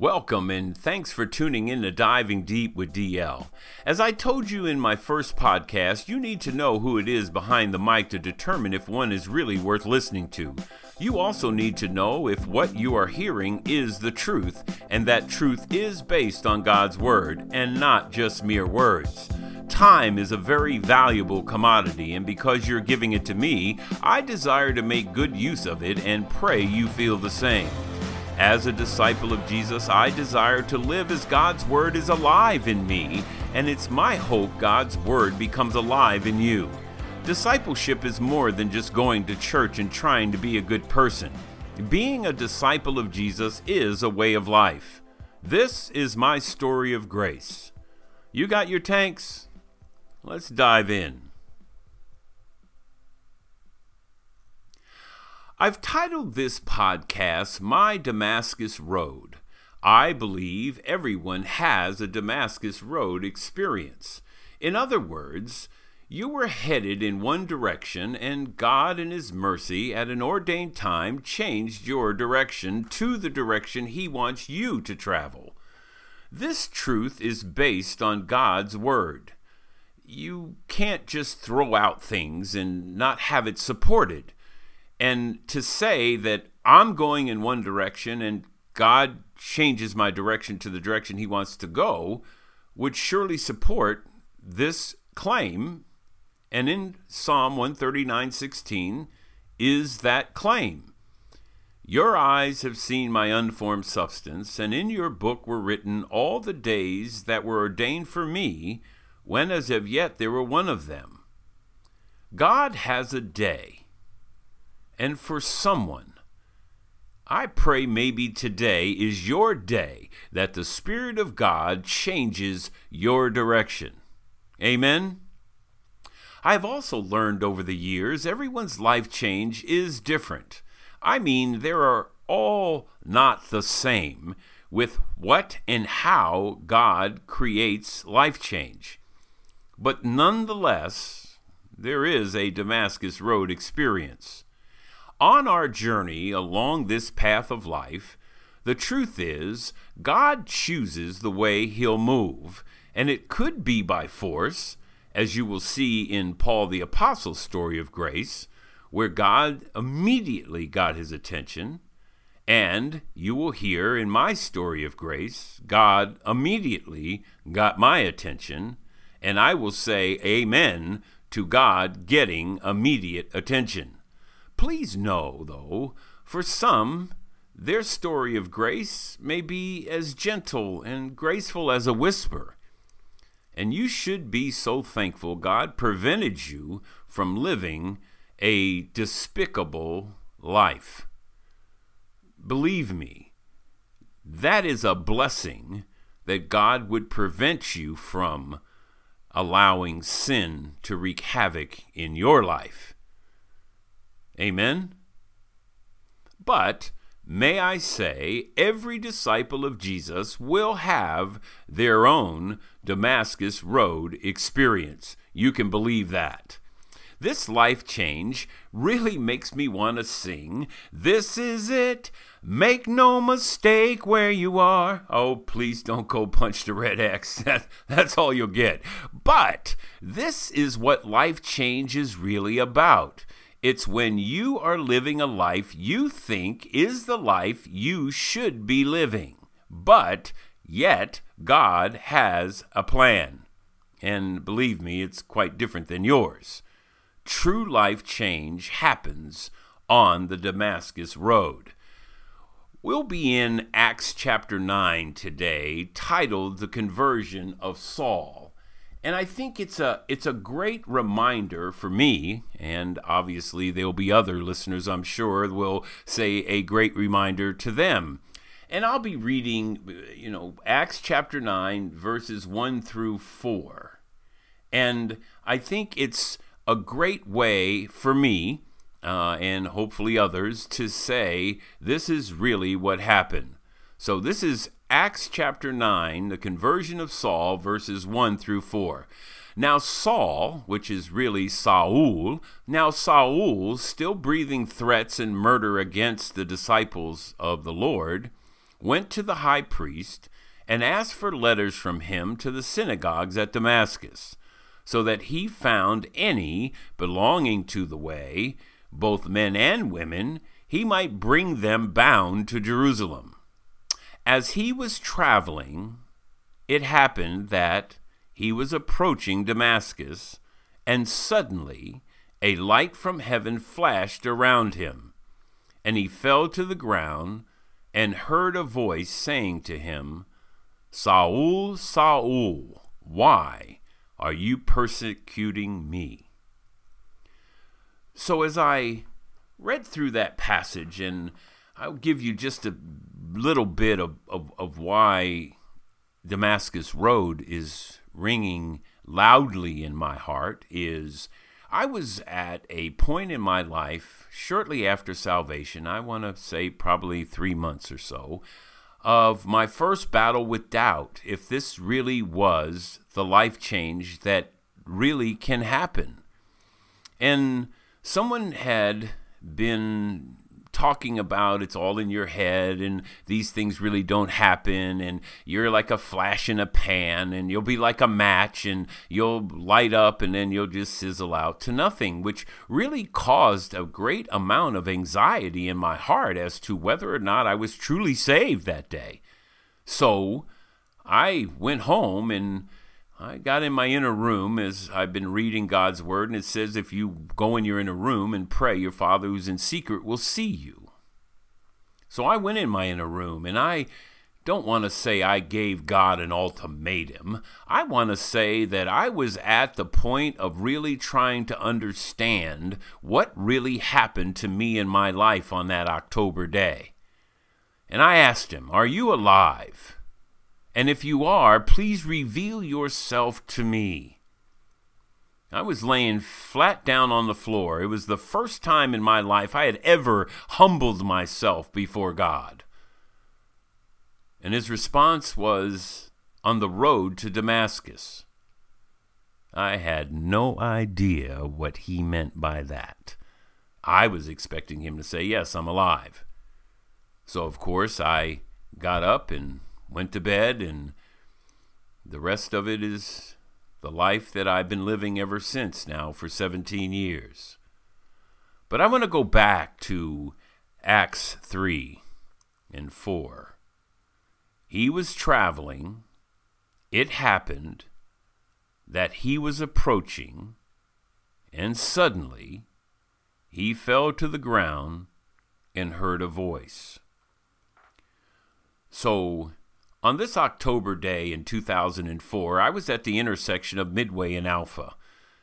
Welcome and thanks for tuning in to Diving Deep with DL. As I told you in my first podcast, you need to know who it is behind the mic to determine if one is really worth listening to. You also need to know if what you are hearing is the truth, and that truth is based on God's Word and not just mere words. Time is a very valuable commodity, and because you're giving it to me, I desire to make good use of it and pray you feel the same. As a disciple of Jesus, I desire to live as God's Word is alive in me, and it's my hope God's Word becomes alive in you. Discipleship is more than just going to church and trying to be a good person. Being a disciple of Jesus is a way of life. This is my story of grace. You got your tanks? Let's dive in. I've titled this podcast My Damascus Road. I believe everyone has a Damascus Road experience. In other words, you were headed in one direction, and God, in His mercy, at an ordained time, changed your direction to the direction He wants you to travel. This truth is based on God's Word. You can't just throw out things and not have it supported. And to say that I'm going in one direction and God changes my direction to the direction he wants to go would surely support this claim. And in Psalm 139:16 is that claim. Your eyes have seen my unformed substance, and in your book were written all the days that were ordained for me, when as of yet there were one of them. God has a day and for someone. I pray maybe today is your day that the Spirit of God changes your direction. Amen. I've also learned over the years everyone's life change is different. I mean, there are all not the same with what and how God creates life change. But nonetheless, there is a Damascus Road experience. On our journey along this path of life, the truth is, God chooses the way He'll move, and it could be by force, as you will see in Paul the Apostle's story of grace, where God immediately got his attention, and you will hear in my story of grace, God immediately got my attention, and I will say amen to God getting immediate attention. Please know, though, for some, their story of grace may be as gentle and graceful as a whisper. And you should be so thankful God prevented you from living a despicable life. Believe me, that is a blessing that God would prevent you from allowing sin to wreak havoc in your life. Amen? But may I say, every disciple of Jesus will have their own Damascus Road experience. You can believe that. This life change really makes me want to sing, This is it. Make no mistake where you are. Oh, please don't go punch the red X. That, that's all you'll get. But this is what life change is really about. It's when you are living a life you think is the life you should be living. But yet, God has a plan. And believe me, it's quite different than yours. True life change happens on the Damascus Road. We'll be in Acts chapter 9 today, titled The Conversion of Saul. And I think it's a it's a great reminder for me, and obviously there'll be other listeners, I'm sure, will say a great reminder to them. And I'll be reading, you know, Acts chapter 9, verses 1 through 4. And I think it's a great way for me, uh, and hopefully others, to say this is really what happened. So this is Acts chapter 9, the conversion of Saul, verses 1 through 4. Now, Saul, which is really Saul, now Saul, still breathing threats and murder against the disciples of the Lord, went to the high priest and asked for letters from him to the synagogues at Damascus, so that he found any belonging to the way, both men and women, he might bring them bound to Jerusalem. As he was traveling, it happened that he was approaching Damascus, and suddenly a light from heaven flashed around him, and he fell to the ground and heard a voice saying to him, Saul, Saul, why are you persecuting me? So, as I read through that passage, and I'll give you just a little bit of, of, of why Damascus Road is ringing loudly in my heart, is I was at a point in my life shortly after salvation, I want to say probably three months or so, of my first battle with doubt if this really was the life change that really can happen. And someone had been talking about it's all in your head and these things really don't happen and you're like a flash in a pan and you'll be like a match and you'll light up and then you'll just sizzle out to nothing, which really caused a great amount of anxiety in my heart as to whether or not I was truly saved that day. So I went home and I got in my inner room as I've been reading God's word, and it says, if you go in your inner room and pray, your Father who's in secret will see you. So I went in my inner room, and I don't want to say I gave God an ultimatum. I want to say that I was at the point of really trying to understand what really happened to me in my life on that October day. And I asked him, Are you alive? And if you are, please reveal yourself to me. I was laying flat down on the floor. It was the first time in my life I had ever humbled myself before God. And his response was, On the road to Damascus. I had no idea what he meant by that. I was expecting him to say, Yes, I'm alive. So, of course, I got up and went to bed, and the rest of it is the life that I've been living ever since now for 17 years. But I want to go back to Acts 3 and 4. He was traveling, it happened that he was approaching, and suddenly he fell to the ground and heard a voice. So on this October day in 2004, I was at the intersection of Midway and Alpha.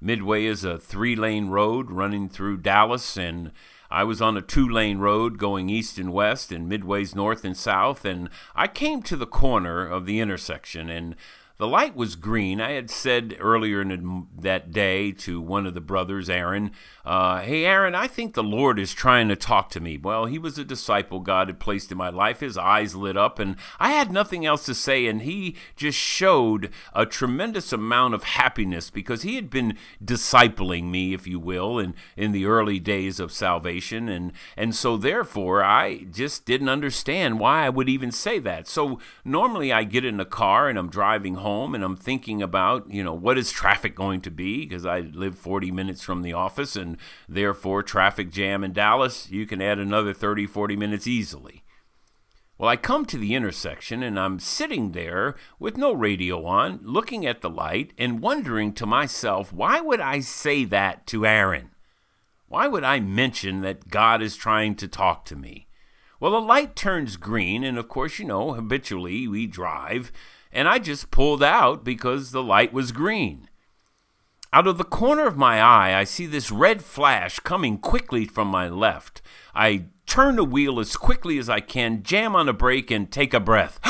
Midway is a three lane road running through Dallas, and I was on a two lane road going east and west, and Midway's north and south. And I came to the corner of the intersection, and the light was green. I had said earlier in that day to one of the brothers, Aaron, uh, Hey, Aaron, I think the Lord is trying to talk to me. Well, he was a disciple God had placed in my life. His eyes lit up, and I had nothing else to say. And he just showed a tremendous amount of happiness because he had been discipling me, if you will, in, in the early days of salvation. And, and so, therefore, I just didn't understand why I would even say that. So, normally I get in a car and I'm driving home home and I'm thinking about, you know, what is traffic going to be because I live 40 minutes from the office and therefore traffic jam in Dallas, you can add another 30, 40 minutes easily. Well, I come to the intersection and I'm sitting there with no radio on, looking at the light and wondering to myself, why would I say that to Aaron? Why would I mention that God is trying to talk to me? Well, the light turns green, and of course, you know, habitually we drive and I just pulled out because the light was green. Out of the corner of my eye, I see this red flash coming quickly from my left. I turn the wheel as quickly as I can, jam on the brake, and take a breath.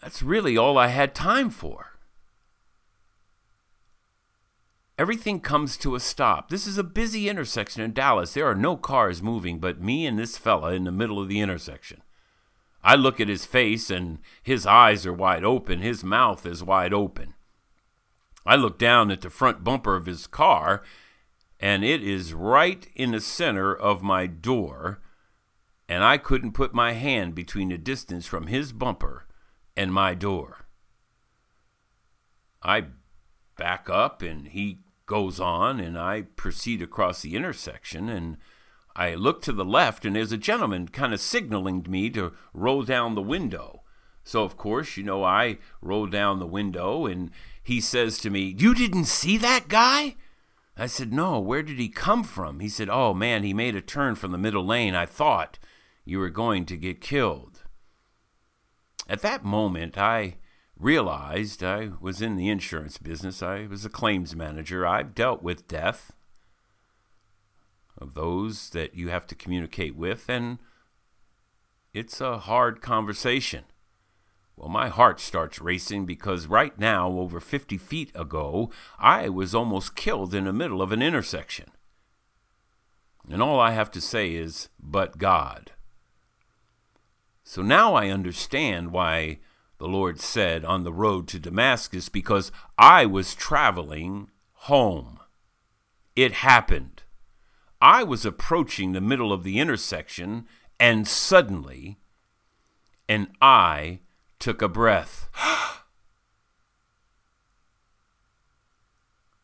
That's really all I had time for. Everything comes to a stop. This is a busy intersection in Dallas. There are no cars moving but me and this fella in the middle of the intersection. I look at his face and his eyes are wide open, his mouth is wide open. I look down at the front bumper of his car and it is right in the center of my door and I couldn't put my hand between the distance from his bumper and my door. I back up and he goes on, and I proceed across the intersection and I look to the left, and there's a gentleman kind of signaling to me to roll down the window. So, of course, you know, I roll down the window, and he says to me, You didn't see that guy? I said, No, where did he come from? He said, Oh, man, he made a turn from the middle lane. I thought you were going to get killed. At that moment, I realized I was in the insurance business. I was a claims manager. I've dealt with death of those that you have to communicate with, and it's a hard conversation. Well, my heart starts racing because right now, over 50 feet ago, I was almost killed in the middle of an intersection. And all I have to say is, but God. So now I understand why the Lord said on the road to Damascus, because I was traveling home. It happened. I was approaching the middle of the intersection, and suddenly an eye took a breath.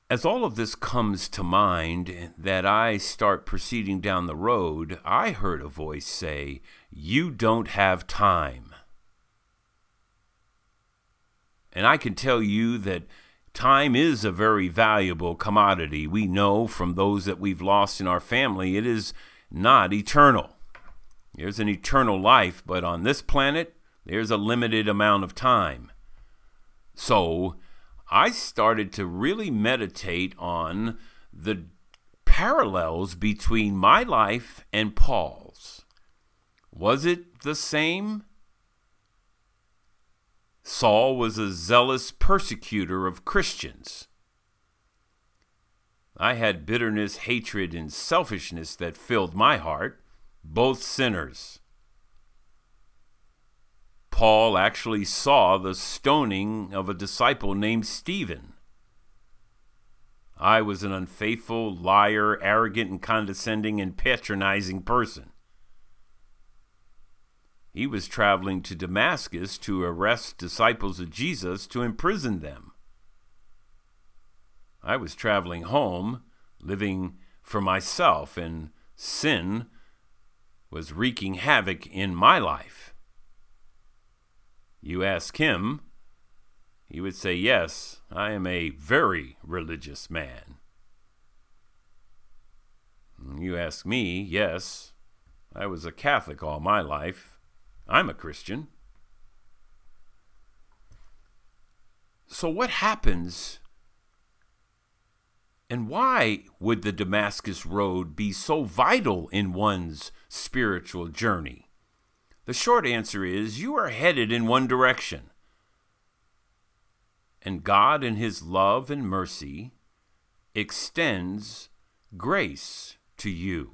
As all of this comes to mind, that I start proceeding down the road, I heard a voice say, You don't have time. And I can tell you that time is a very valuable commodity. We know from those that we've lost in our family, it is not eternal. There's an eternal life, but on this planet, there's a limited amount of time. So, I started to really meditate on the parallels between my life and Paul's. Was it the same? Saul was a zealous persecutor of Christians. I had bitterness, hatred, and selfishness that filled my heart, both sinners. Paul actually saw the stoning of a disciple named Stephen. I was an unfaithful, liar, arrogant, and condescending and patronizing person. He was traveling to Damascus to arrest disciples of Jesus to imprison them. I was traveling home, living for myself, and sin was wreaking havoc in my life. You ask him, he would say, Yes, I am a very religious man. You ask me, yes, I was a Catholic all my life. I'm a Christian. So, what happens and why would the Damascus Road be so vital in one's spiritual journey? The short answer is you are headed in one direction. And God, in His love and mercy, extends grace to you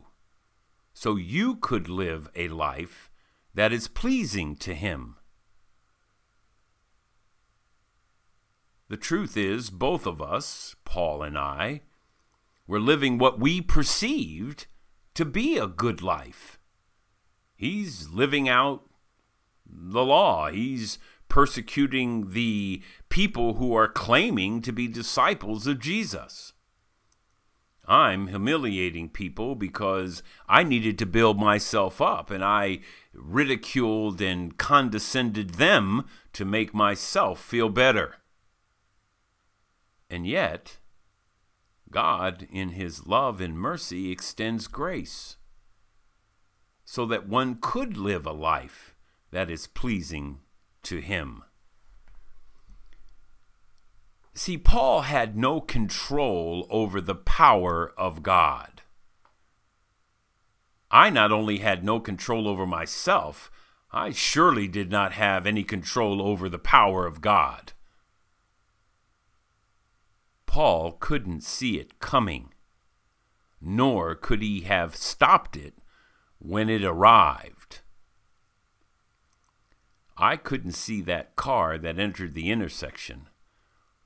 so you could live a life that is pleasing to Him. The truth is, both of us, Paul and I, were living what we perceived to be a good life. He's living out the law. He's persecuting the people who are claiming to be disciples of Jesus. I'm humiliating people because I needed to build myself up and I ridiculed and condescended them to make myself feel better. And yet, God, in His love and mercy, extends grace so that one could live a life that is pleasing to Him. See, Paul had no control over the power of God. I not only had no control over myself, I surely did not have any control over the power of God. Paul couldn't see it coming, nor could he have stopped it when it arrived. I couldn't see that car that entered the intersection,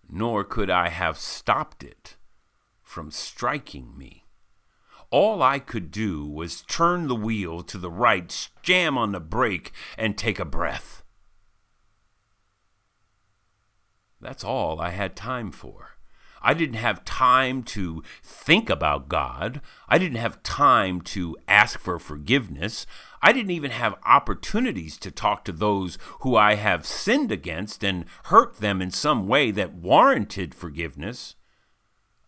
nor could I have stopped it from striking me. All I could do was turn the wheel to the right, jam on the brake, and take a breath. That's all I had time for. I didn't have time to think about God. I didn't have time to ask for forgiveness. I didn't even have opportunities to talk to those who I have sinned against and hurt them in some way that warranted forgiveness.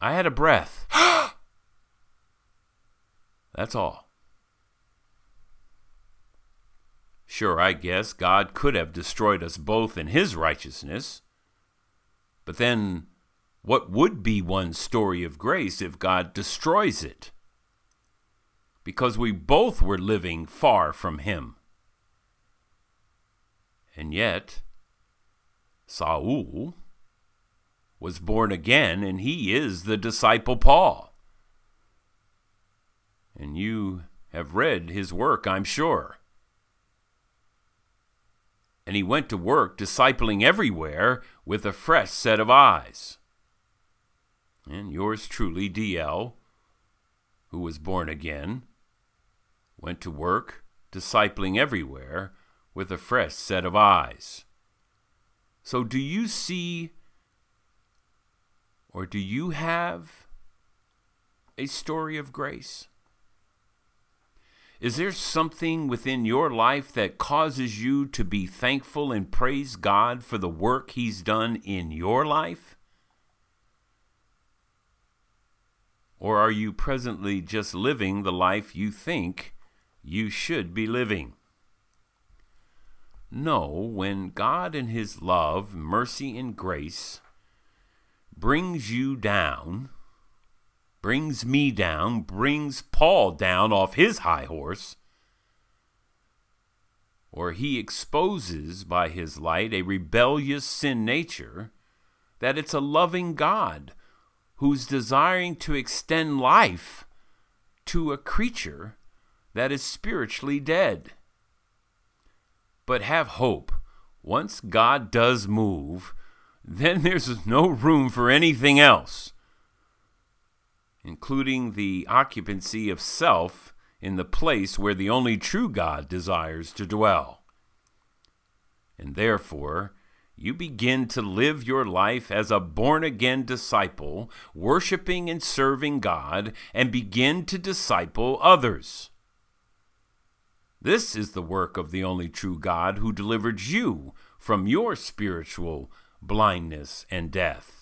I had a breath. That's all. Sure, I guess God could have destroyed us both in His righteousness. But then what would be one story of grace if God destroys it? Because we both were living far from Him. And yet, Saul was born again, and he is the disciple Paul. And you have read his work, I'm sure. And he went to work discipling everywhere with a fresh set of eyes and yours truly, DL, who was born again, went to work, discipling everywhere, with a fresh set of eyes. So, do you see or do you have a story of grace? Is there something within your life that causes you to be thankful and praise God for the work He's done in your life? Or are you presently just living the life you think you should be living? No, when God in His love, mercy, and grace brings you down, brings me down, brings Paul down off his high horse, or he exposes by his light a rebellious sin nature, that it's a loving God who's desiring to extend life to a creature that is spiritually dead. But have hope. Once God does move, then there's no room for anything else, including the occupancy of self in the place where the only true God desires to dwell. And therefore, you begin to live your life as a born again disciple, worshiping and serving God, and begin to disciple others. This is the work of the only true God who delivered you from your spiritual blindness and death.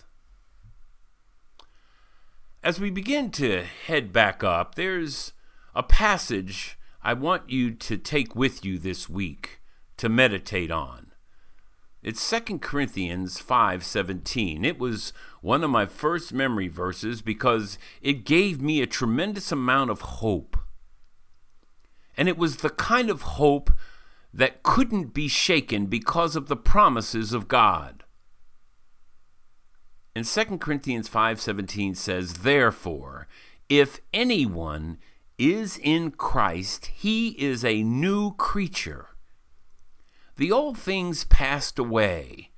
As we begin to head back up, there's a passage I want you to take with you this week to meditate on. It's 2 Corinthians 5:17. It was one of my first memory verses because it gave me a tremendous amount of hope. And it was the kind of hope that couldn't be shaken because of the promises of God. And 2 Corinthians 5:17 says, "Therefore, if anyone is in Christ, he is a new creature." The old things passed away.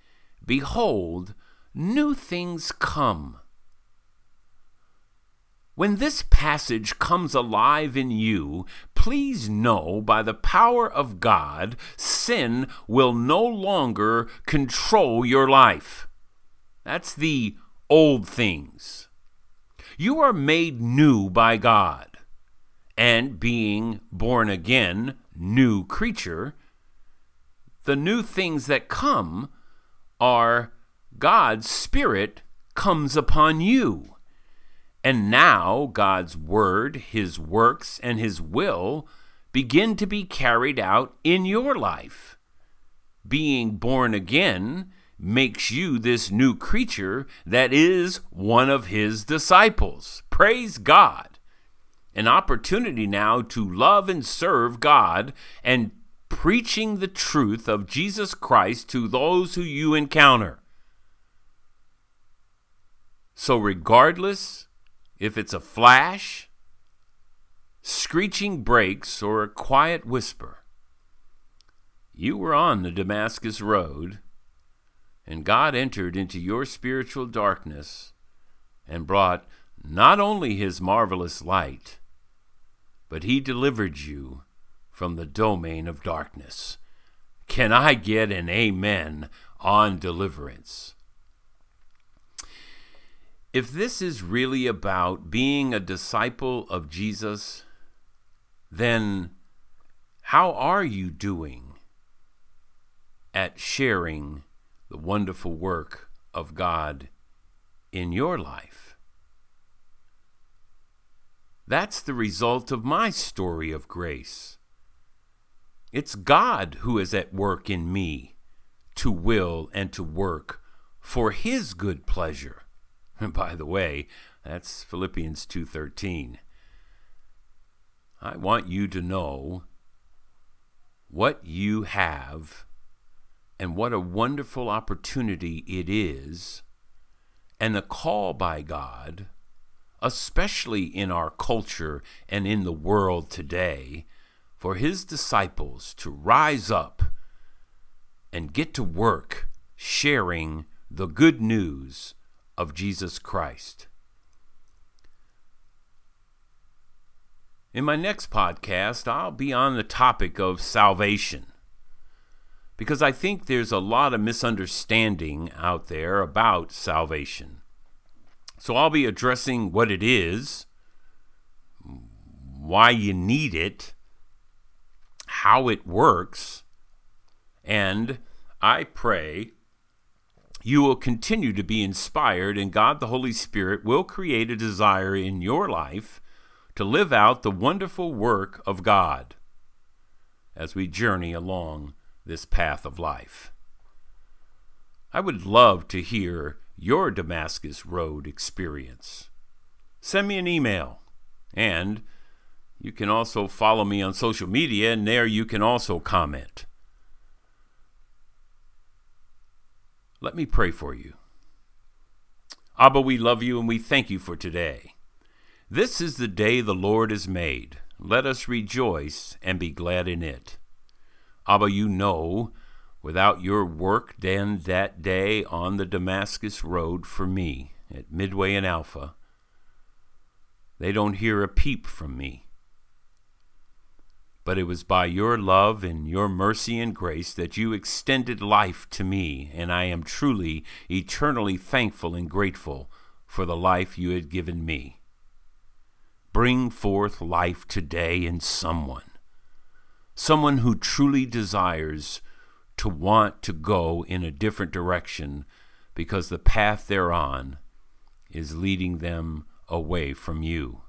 Behold, new things come. When this passage comes alive in you, please know by the power of God, sin will no longer control your life. That's the old things. You are made new by God, and being born again, new creature, the new things that come are God's Spirit comes upon you. And now God's Word, His works, and His will begin to be carried out in your life. Being born again makes you this new creature that is one of His disciples. Praise God. An opportunity now to love and serve God and preaching the truth of Jesus Christ to those who you encounter. So, regardless if it's a flash, screeching brakes, or a quiet whisper, you were on the Damascus Road, and God entered into your spiritual darkness and brought not only His marvelous light, but he delivered you from the domain of darkness. Can I get an amen on deliverance? If this is really about being a disciple of Jesus, then how are you doing at sharing the wonderful work of God in your life? That's the result of my story of grace. It's God who is at work in me to will and to work for his good pleasure. And by the way, that's Philippians 2:13. I want you to know what you have and what a wonderful opportunity it is and a call by God, especially in our culture and in the world today, for his disciples to rise up and get to work sharing the good news of Jesus Christ. In my next podcast, I'll be on the topic of salvation because I think there's a lot of misunderstanding out there about salvation. So I'll be addressing what it is, why you need it, how it works, and I pray you will continue to be inspired, and God the Holy Spirit will create a desire in your life to live out the wonderful work of God as we journey along this path of life. I would love to hear your Damascus Road experience. Send me an email, and you can also follow me on social media, and there you can also comment. Let me pray for you. Abba, we love you and we thank you for today. This is the day the Lord has made. Let us rejoice and be glad in it. Abba, you know, without your work done that day on the Damascus Road for me at Midway and Alpha, they don't hear a peep from me but it was by your love and your mercy and grace that you extended life to me, and I am truly, eternally thankful and grateful for the life you had given me. Bring forth life today in someone, someone who truly desires to want to go in a different direction because the path they're on is leading them away from you.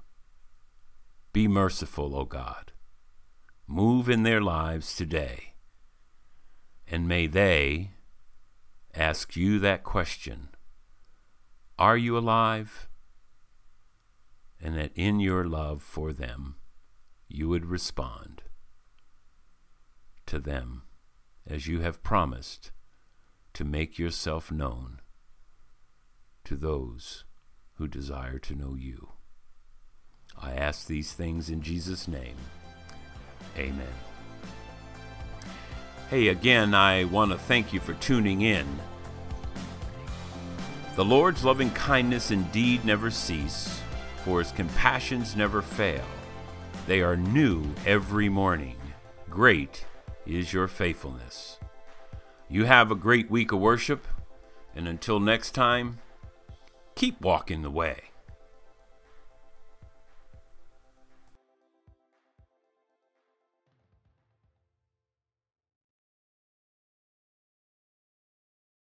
Be merciful, O God move in their lives today. And may they ask you that question Are you alive? And that in your love for them, you would respond to them as you have promised to make yourself known to those who desire to know you. I ask these things in Jesus' name. Amen. Hey, again, I want to thank you for tuning in. The Lord's loving kindness indeed never cease, for his compassions never fail. They are new every morning. Great is your faithfulness. You have a great week of worship, and until next time, keep walking the way.